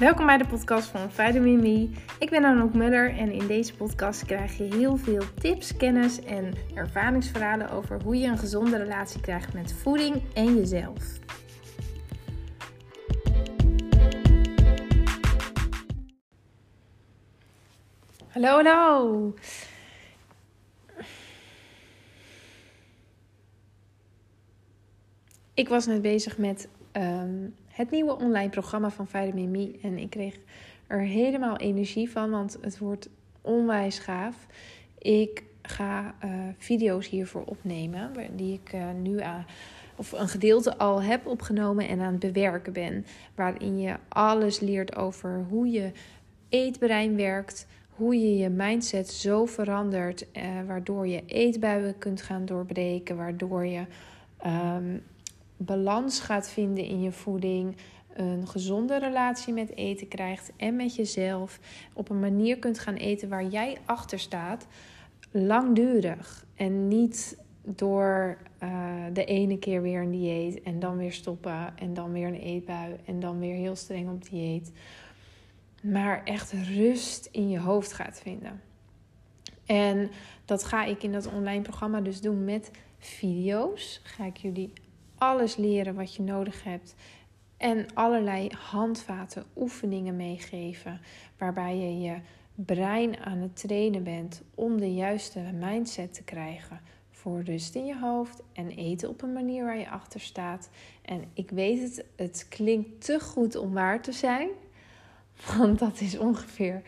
Welkom bij de podcast van Vitamin Me. Ik ben Anouk Muller en in deze podcast krijg je heel veel tips, kennis en ervaringsverhalen over hoe je een gezonde relatie krijgt met voeding en jezelf. Hallo, hallo. Ik was net bezig met ehm, het nieuwe online programma van Vitamin. En ik kreeg er helemaal energie van, want het wordt onwijs gaaf. Ik ga uh, video's hiervoor opnemen, die ik uh, nu aan, of een gedeelte al heb opgenomen en aan het bewerken ben. Waarin je alles leert over hoe je eetbrein werkt, hoe je je mindset zo verandert, uh, waardoor je eetbuien kunt gaan doorbreken, waardoor je um, balans gaat vinden in je voeding, een gezonde relatie met eten krijgt en met jezelf, op een manier kunt gaan eten waar jij achter staat, langdurig en niet door uh, de ene keer weer een dieet en dan weer stoppen en dan weer een eetbui en dan weer heel streng op dieet, maar echt rust in je hoofd gaat vinden. En dat ga ik in dat online programma dus doen met video's. Ga ik jullie alles leren wat je nodig hebt. En allerlei handvaten, oefeningen meegeven. Waarbij je je brein aan het trainen bent om de juiste mindset te krijgen. Voor rust in je hoofd en eten op een manier waar je achter staat. En ik weet het, het klinkt te goed om waar te zijn. Want dat is ongeveer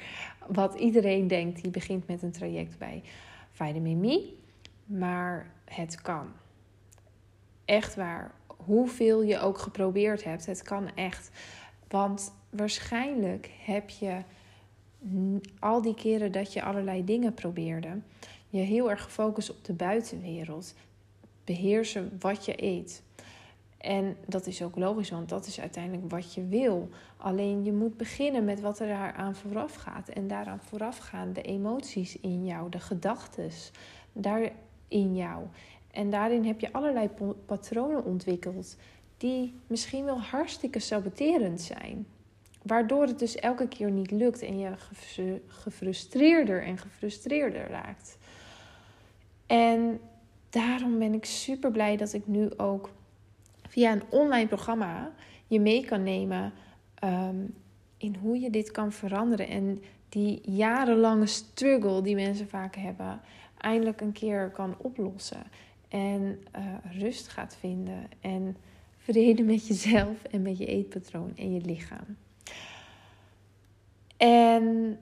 wat iedereen denkt die begint met een traject bij Vitamin Me. Maar het kan echt waar. Hoeveel je ook geprobeerd hebt, het kan echt. Want waarschijnlijk heb je al die keren dat je allerlei dingen probeerde, je heel erg gefocust op de buitenwereld. Beheersen wat je eet. En dat is ook logisch, want dat is uiteindelijk wat je wil. Alleen je moet beginnen met wat er daaraan vooraf gaat. En daaraan vooraf gaan de emoties in jou, de gedachten daar in jou. En daarin heb je allerlei patronen ontwikkeld die misschien wel hartstikke saboterend zijn. Waardoor het dus elke keer niet lukt en je gefrustreerder en gefrustreerder raakt. En daarom ben ik super blij dat ik nu ook via een online programma je mee kan nemen um, in hoe je dit kan veranderen. En die jarenlange struggle die mensen vaak hebben, eindelijk een keer kan oplossen en uh, rust gaat vinden en vrede met jezelf en met je eetpatroon en je lichaam. En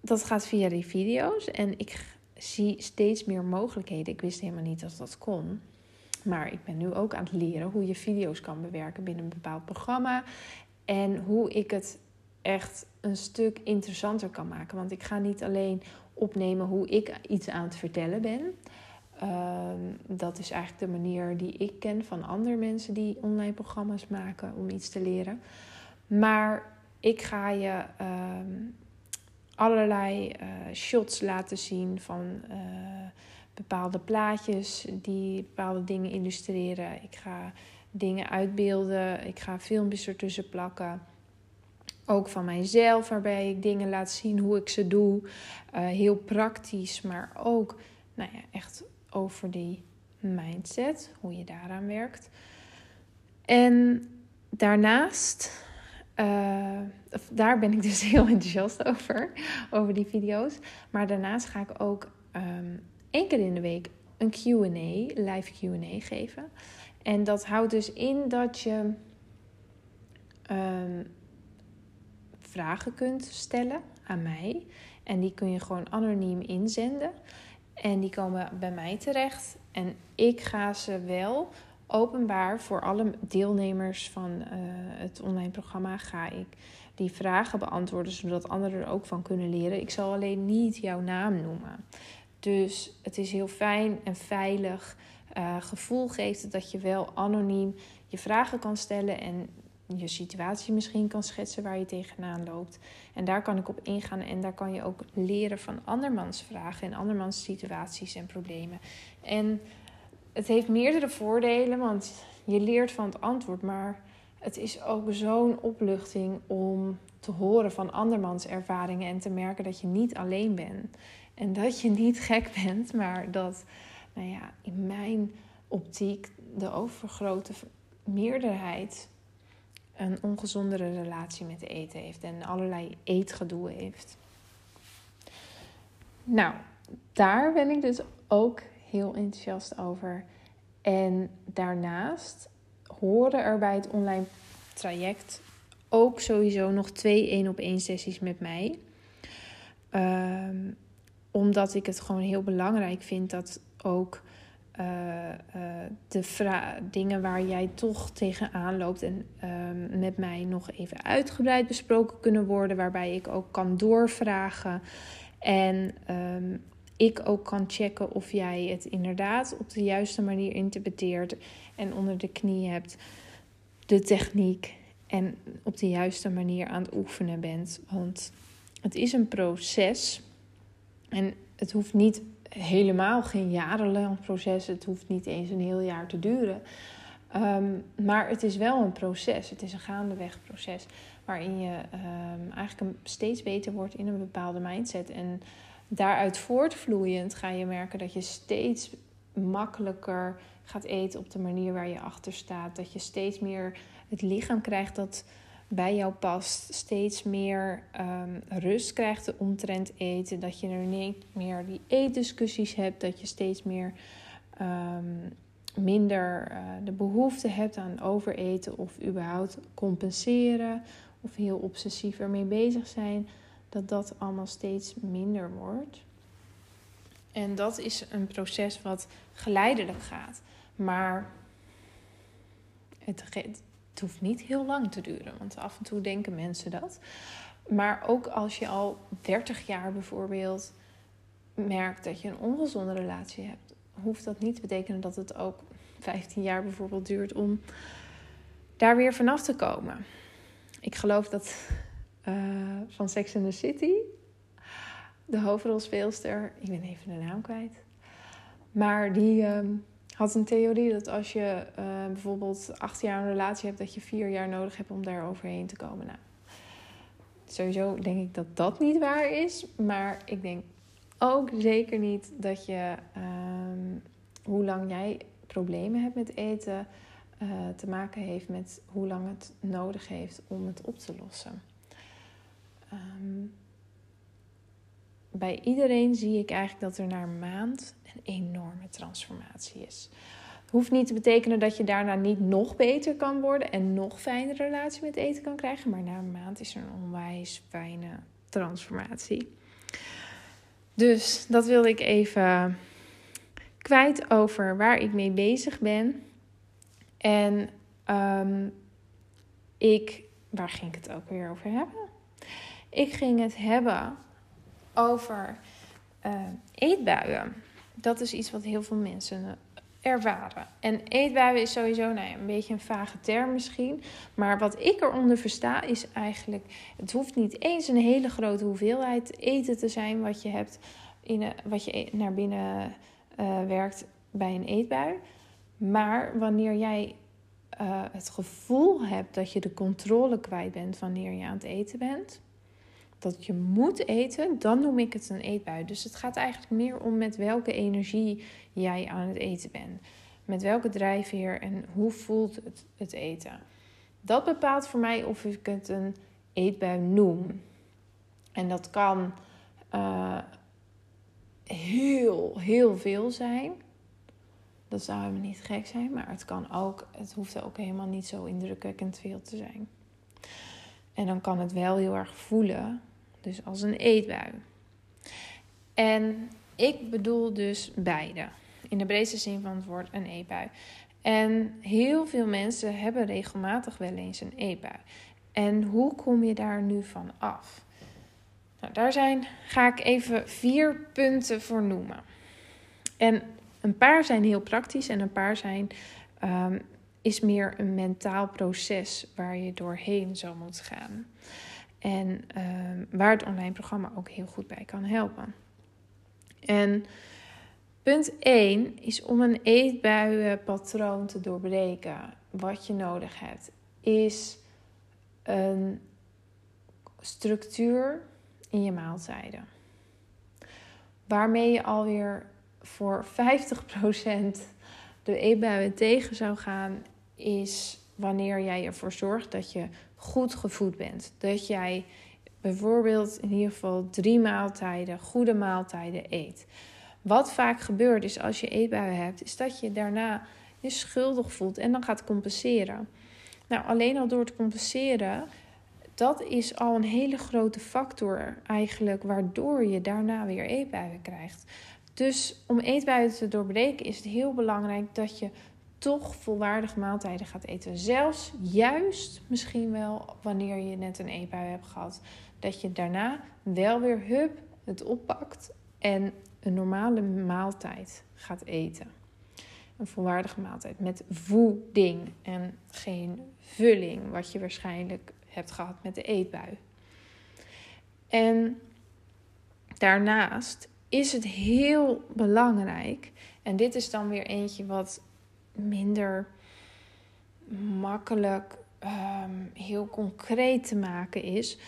dat gaat via die video's en ik zie steeds meer mogelijkheden. Ik wist helemaal niet dat dat kon. Maar ik ben nu ook aan het leren hoe je video's kan bewerken binnen een bepaald programma. En hoe ik het echt een stuk interessanter kan maken. Want ik ga niet alleen opnemen hoe ik iets aan het vertellen ben. Ehm, dat is eigenlijk de manier die ik ken van andere mensen die online programma's maken om iets te leren. Maar ik ga je ehm, allerlei uh, shots laten zien van uh, bepaalde plaatjes die bepaalde dingen illustreren. Ik ga dingen uitbeelden. Ik ga filmpjes ertussen plakken. Ook van mijzelf, waarbij ik dingen laat zien hoe ik ze doe. Uh, heel praktisch, maar ook nou ja, echt over die mindset, hoe je daaraan werkt. En daarnaast, uh, daar ben ik dus heel enthousiast over, over die video's. Maar daarnaast ga ik ook um, één keer in de week een QA, live QA geven. En dat houdt dus in dat je um, vragen kunt stellen aan mij. En die kun je gewoon anoniem inzenden. En die komen bij mij terecht. En ik ga ze wel openbaar voor alle deelnemers van uh, het online programma ga ik die vragen beantwoorden, zodat anderen er ook van kunnen leren. Ik zal alleen niet jouw naam noemen. Dus het is heel fijn en veilig. Uh, gevoel geeft het dat je wel anoniem je vragen kan stellen en je situatie misschien kan schetsen waar je tegenaan loopt. En daar kan ik op ingaan en daar kan je ook leren van andermans vragen en andermans situaties en problemen. En het heeft meerdere voordelen, want je leert van het antwoord, maar het is ook zo'n opluchting om te horen van andermans ervaringen en te merken dat je niet alleen bent. En dat je niet gek bent, maar dat, nou ja, in mijn optiek de overgrote meerderheid een ongezondere relatie met eten heeft en allerlei eetgedoe heeft. Nou, daar ben ik dus ook heel enthousiast over. En daarnaast horen er bij het online traject ook sowieso nog twee één op één sessies met mij. Um, omdat ik het gewoon heel belangrijk vind dat ook de dingen waar jij toch tegenaan loopt en um, met mij nog even uitgebreid besproken kunnen worden. Waarbij ik ook kan doorvragen. En um, ik ook kan checken of jij het inderdaad op de juiste manier interpreteert en onder de knie hebt de techniek en op de juiste manier aan het oefenen bent. Want het is een proces en het hoeft niet helemaal geen jarenlang proces, het hoeft niet eens een heel jaar te duren. Um, maar het is wel een proces, het is een gaandeweg proces waarin je um, eigenlijk steeds beter wordt in een bepaalde mindset. En daaruit voortvloeiend ga je merken dat je steeds makkelijker gaat eten op de manier waar je achter staat. Dat je steeds meer het lichaam krijgt dat bij jou past. Steeds meer um, rust krijgt omtrent eten. Dat je er niet meer die eetdiscussies hebt. Dat je steeds meer um, minder uh, de behoefte hebt aan overeten of überhaupt compenseren. Of heel obsessief ermee bezig zijn dat dat allemaal steeds minder wordt. En dat is een proces wat geleidelijk gaat. Maar het, het, hoeft niet heel lang te duren, want af en toe denken mensen dat. Maar ook als je al 30 jaar bijvoorbeeld merkt dat je een ongezonde relatie hebt, hoeft dat niet te betekenen dat het ook 15 jaar bijvoorbeeld duurt om daar weer vanaf te komen. Ik geloof dat uh, van Sex and the City. De hoofdrolspeelster, ik ben even de naam kwijt. Maar die uh, had een theorie dat als je uh, bijvoorbeeld acht jaar een relatie hebt, dat je vier jaar nodig hebt om daar overheen te komen. Nou, sowieso denk ik dat dat niet waar is. Maar ik denk ook zeker niet dat je, um, hoe lang jij problemen hebt met eten, uh, te maken heeft met hoe lang het nodig heeft om het op te lossen. Um, bij iedereen zie ik eigenlijk dat er na een maand een enorme transformatie is. Hoeft niet te betekenen dat je daarna niet nog beter kan worden en nog fijnere relatie met eten kan krijgen, maar na een maand is er een onwijs fijne transformatie. Dus dat wilde ik even kwijt over waar ik mee bezig ben. En um, ik, waar ging ik het ook weer over hebben? Ik ging het hebben over uh, eetbuien. Dat is iets wat heel veel mensen eh, ervaren. En eetbuien is sowieso nou ja, een beetje een vage term misschien. Maar wat ik eronder versta is eigenlijk... het hoeft niet eens een hele grote hoeveelheid eten te zijn... wat je, hebt in wat je naar binnen uh, werkt bij een eetbui. Maar wanneer jij het gevoel hebt dat je de controle kwijt bent wanneer je aan het eten bent dat je moet eten, dan noem ik het een eetbui. Dus het gaat eigenlijk meer om met welke energie jij aan het eten bent. Met welke drijfveer en hoe voelt het, het eten. Dat bepaalt voor mij of ik het een eetbui noem. En dat kan uh, heel, heel veel zijn. Dat zou helemaal niet gek zijn, maar het kan ook, het hoeft ook helemaal niet zo indrukwekkend veel te zijn. En dan kan het wel heel erg voelen dus als een eetbui. En ik bedoel dus beide. In de breedste zin van het woord een eetbui. En heel veel mensen hebben regelmatig wel eens een eetbui. En hoe kom je daar nu van af? Nou, daar zijn, ga ik even vier punten voor noemen. En een paar zijn heel praktisch en een paar zijn, um, is meer een mentaal proces waar je doorheen zou moet gaan. En uh, waar het online programma ook heel goed bij kan helpen. En punt 1 is om een eetbuienpatroon te doorbreken. Wat je nodig hebt. is een structuur in je maaltijden. Waarmee je alweer voor 50% de eetbuien tegen zou gaan, is wanneer jij ervoor zorgt dat je goed gevoed bent. Dat jij bijvoorbeeld in ieder geval drie maaltijden, goede maaltijden eet. Wat vaak gebeurt is als je eetbuien hebt, is dat je daarna je schuldig voelt en dan gaat compenseren. Nou, alleen al door te compenseren, dat is al een hele grote factor eigenlijk waardoor je daarna weer eetbuien krijgt. Dus om eetbuien te doorbreken is het heel belangrijk dat je toch volwaardige maaltijden gaat eten. Zelfs juist misschien wel wanneer je net een eetbui hebt gehad. Dat je daarna wel weer hup het oppakt en een normale maaltijd gaat eten. Een volwaardige maaltijd met voeding en geen vulling, wat je waarschijnlijk hebt gehad met de eetbui. En daarnaast is het heel belangrijk, en dit is dan weer eentje wat minder makkelijk ehm, heel concreet te maken is,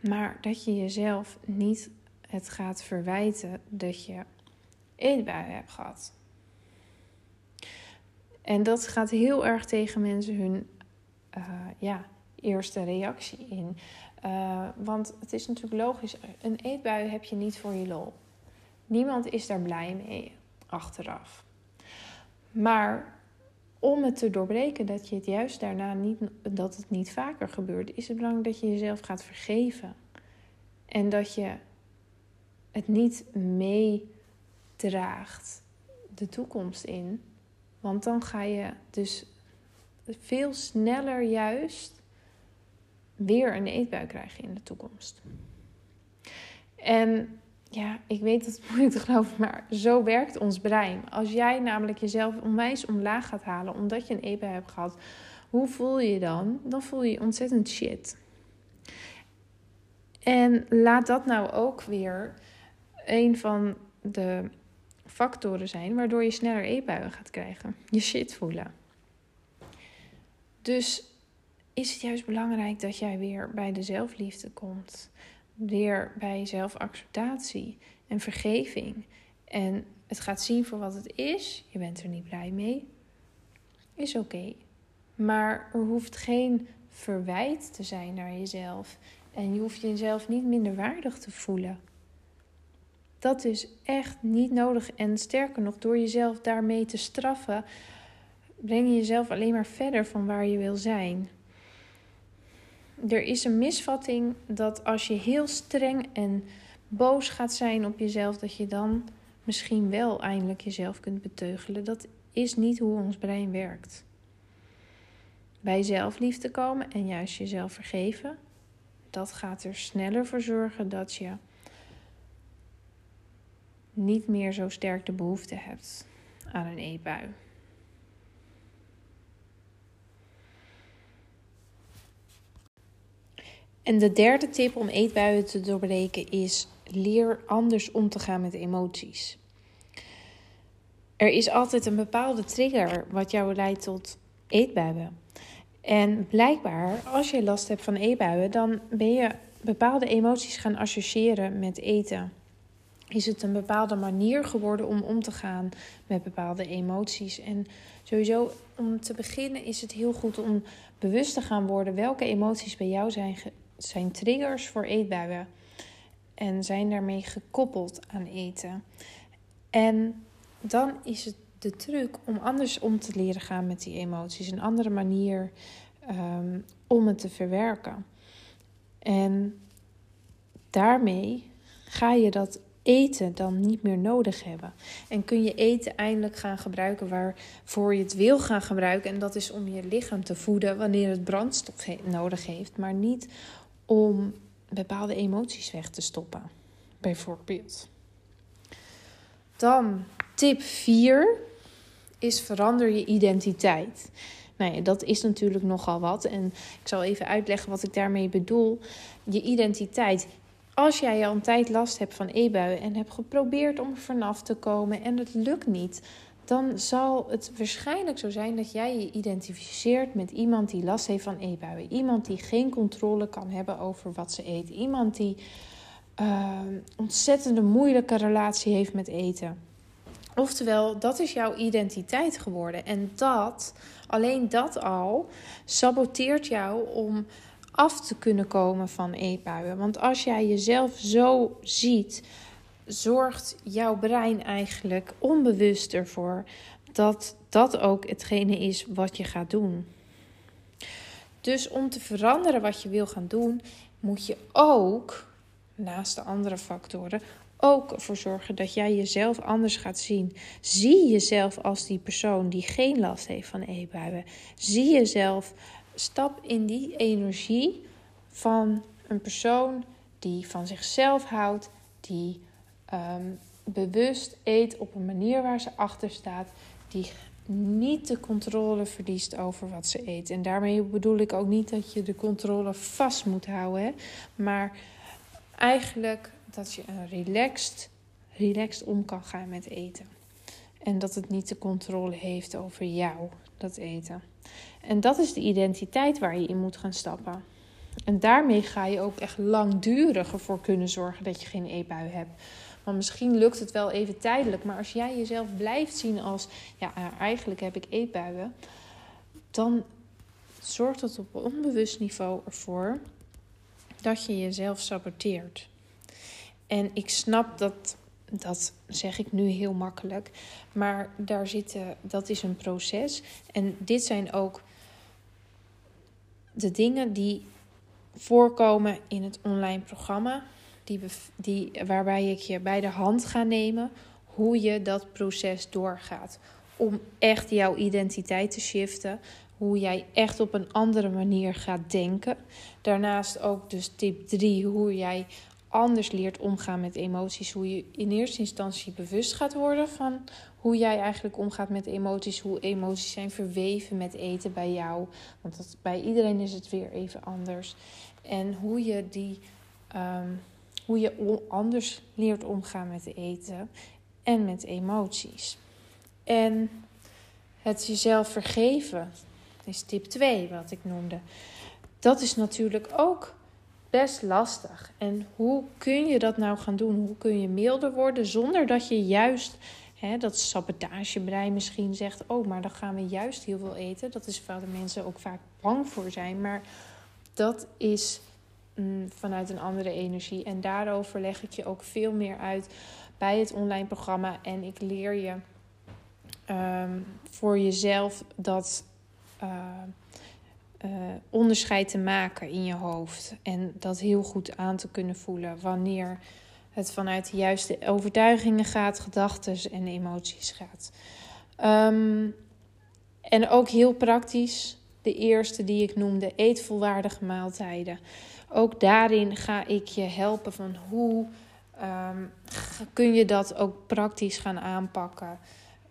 maar dat je jezelf niet het gaat verwijten dat je eetbuien hebt gehad. En dat gaat heel erg tegen mensen hun uh, ja, eerste reactie in. Uh, want het is natuurlijk logisch, een eetbui heb je niet voor je lol. Niemand is daar blij mee achteraf. Maar om het te doorbreken dat je het juist daarna niet, dat het niet vaker gebeurt, is het belangrijk dat je jezelf gaat vergeven. En dat je het niet meedraagt de toekomst in. Want dan ga je dus veel sneller juist weer een eetbui krijgen in de toekomst. En ja, ik weet dat het moeilijk te geloven, maar zo werkt ons brein. Als jij namelijk jezelf onwijs omlaag gaat halen omdat je een eetbui hebt gehad, hoe voel je dan? Dan voel je je ontzettend shit. En laat dat nou ook weer een van de factoren zijn waardoor je sneller eetbuien gaat krijgen. Je shit voelen. Dus is het juist belangrijk dat jij weer bij de zelfliefde komt. Weer bij zelfacceptatie en vergeving. En het gaat zien voor wat het is. Je bent er niet blij mee. Is oké. Maar er hoeft geen verwijt te zijn naar jezelf. En je hoeft jezelf niet minder waardig te voelen. Dat is echt niet nodig. En sterker nog, door jezelf daarmee te straffen, breng je jezelf alleen maar verder van waar je wil zijn. Er is een misvatting dat als je heel streng en boos gaat zijn op jezelf, dat je dan misschien wel eindelijk jezelf kunt beteugelen. Dat is niet hoe ons brein werkt. Bij zelfliefde komen en juist jezelf vergeven, dat gaat er sneller voor zorgen dat je niet meer zo sterk de behoefte hebt aan een eetbui. En de derde tip om eetbuien te doorbreken is: leer anders om te gaan met emoties. Er is altijd een bepaalde trigger wat jou leidt tot eetbuien. En blijkbaar, als je last hebt van eetbuien, dan ben je bepaalde emoties gaan associëren met eten. Is het een bepaalde manier geworden om om te gaan met bepaalde emoties? En sowieso, om te beginnen, is het heel goed om bewust te gaan worden welke emoties bij jou zijn zijn triggers voor eetbuien en zijn daarmee gekoppeld aan eten. En dan is het de truc om anders om te leren gaan met die emoties, een andere manier ehm, om het te verwerken. En daarmee ga je dat eten dan niet meer nodig hebben. En kun je eten eindelijk gaan gebruiken waarvoor je het wil gaan gebruiken. En dat is om je lichaam te voeden wanneer het brandstof nodig heeft, maar niet om bepaalde emoties weg te stoppen, bijvoorbeeld. Dan tip 4 is verander je identiteit. Nou ja, dat is natuurlijk nogal wat. En ik zal even uitleggen wat ik daarmee bedoel. Je identiteit. Als jij al een tijd last hebt van eetbuien en hebt geprobeerd om er vanaf te komen en het lukt niet, dan zal het waarschijnlijk zo zijn dat jij je identificeert met iemand die last heeft van eetbuien. Iemand die geen controle kan hebben over wat ze eet. Iemand die uh, ontzettende moeilijke relatie heeft met eten. Oftewel, dat is jouw identiteit geworden. En dat, alleen dat al, saboteert jou om af te kunnen komen van eetbuien. Want als jij jezelf zo ziet, zorgt jouw brein eigenlijk onbewust ervoor dat dat ook hetgene is wat je gaat doen. Dus om te veranderen wat je wil gaan doen, moet je ook, naast de andere factoren, ook ervoor zorgen dat jij jezelf anders gaat zien. Zie jezelf als die persoon die geen last heeft van eetbuien. Zie jezelf, stap in die energie van een persoon die van zichzelf houdt, die um, bewust eet op een manier waar ze achter staat, die niet de controle verliest over wat ze eet. En daarmee bedoel ik ook niet dat je de controle vast moet houden, hè? maar eigenlijk dat je een relaxed, relaxed om kan gaan met eten. En dat het niet de controle heeft over jou, dat eten. En dat is de identiteit waar je in moet gaan stappen. En daarmee ga je ook echt langduriger voor kunnen zorgen dat je geen eetbui hebt. Want misschien lukt het wel even tijdelijk, maar als jij jezelf blijft zien als, ja, eigenlijk heb ik eetbuien, dan zorgt dat op onbewust niveau ervoor dat je jezelf saboteert. En ik snap dat, dat zeg ik nu heel makkelijk, maar daar zitten, dat is een proces. En dit zijn ook de dingen die voorkomen in het online programma, die, waarbij ik je bij de hand ga nemen hoe je dat proces doorgaat. Om echt jouw identiteit te shiften, hoe jij echt op een andere manier gaat denken. Daarnaast ook dus tip 3, hoe jij anders leert omgaan met emoties. Hoe je in eerste instantie bewust gaat worden van hoe jij eigenlijk omgaat met emoties. Hoe emoties zijn verweven met eten bij jou. Want dat, bij iedereen is het weer even anders. En hoe je die. Ehm, hoe je anders leert omgaan met eten en met emoties. En het jezelf vergeven is tip 2, wat ik noemde. Dat is natuurlijk ook best lastig. En hoe kun je dat nou gaan doen? Hoe kun je milder worden zonder dat je juist hè, dat sabotagebrein misschien zegt: Oh, maar dan gaan we juist heel veel eten. Dat is waar de mensen ook vaak bang voor zijn. Maar dat is mm, vanuit een andere energie. En daarover leg ik je ook veel meer uit bij het online programma. En ik leer je ehm, voor jezelf dat. Uh, uh, onderscheid te maken in je hoofd. En dat heel goed aan te kunnen voelen wanneer het vanuit de juiste overtuigingen gaat, gedachten en emoties gaat. Ehm, en ook heel praktisch, de eerste die ik noemde, eet volwaardige maaltijden. Ook daarin ga ik je helpen van hoe ehm, kun je dat ook praktisch gaan aanpakken.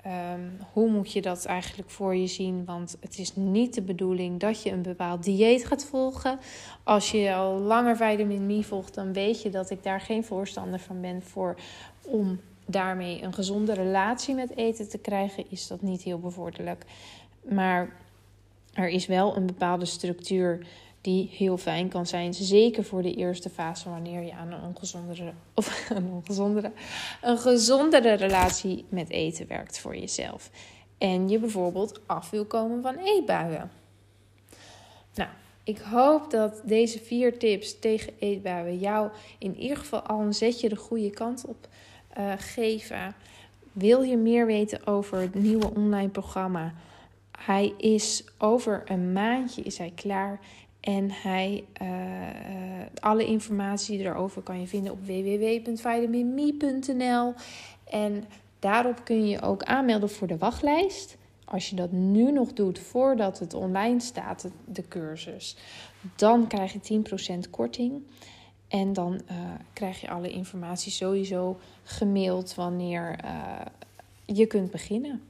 Ehm, hoe moet je dat eigenlijk voor je zien? Want het is niet de bedoeling dat je een bepaald dieet gaat volgen. Als je al langer vitamin me volgt, dan weet je dat ik daar geen voorstander van ben voor om daarmee een gezonde relatie met eten te krijgen. Is dat niet heel bevorderlijk. Maar er is wel een bepaalde structuur die heel fijn kan zijn. Zeker voor de eerste fase wanneer je aan een ongezondere of een ongezondere, een gezondere relatie met eten werkt voor jezelf. En je bijvoorbeeld af wil komen van eetbuien. Nou, ik hoop dat deze vier tips tegen eetbuien jou in ieder geval al een zetje de goede kant op uh, geven. Wil je meer weten over het nieuwe online programma? Hij is over een maandje is hij klaar. En hij, uh, alle informatie erover kan je vinden op www.vitaminme.nl. En daarop kun je ook aanmelden voor de wachtlijst. Als je dat nu nog doet voordat het online staat, de cursus, dan krijg je 10% korting. En dan uh, krijg je alle informatie sowieso gemaild wanneer je kunt beginnen.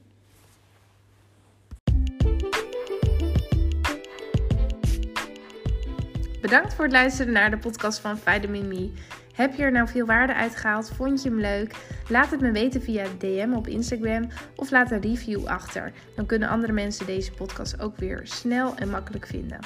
Bedankt voor het luisteren naar de podcast van Vitamin Me. Heb je er nou veel waarde uit gehaald? Vond je hem leuk? Laat het me weten via DM op Instagram of laat een review achter. Dan kunnen andere mensen deze podcast ook weer snel en makkelijk vinden.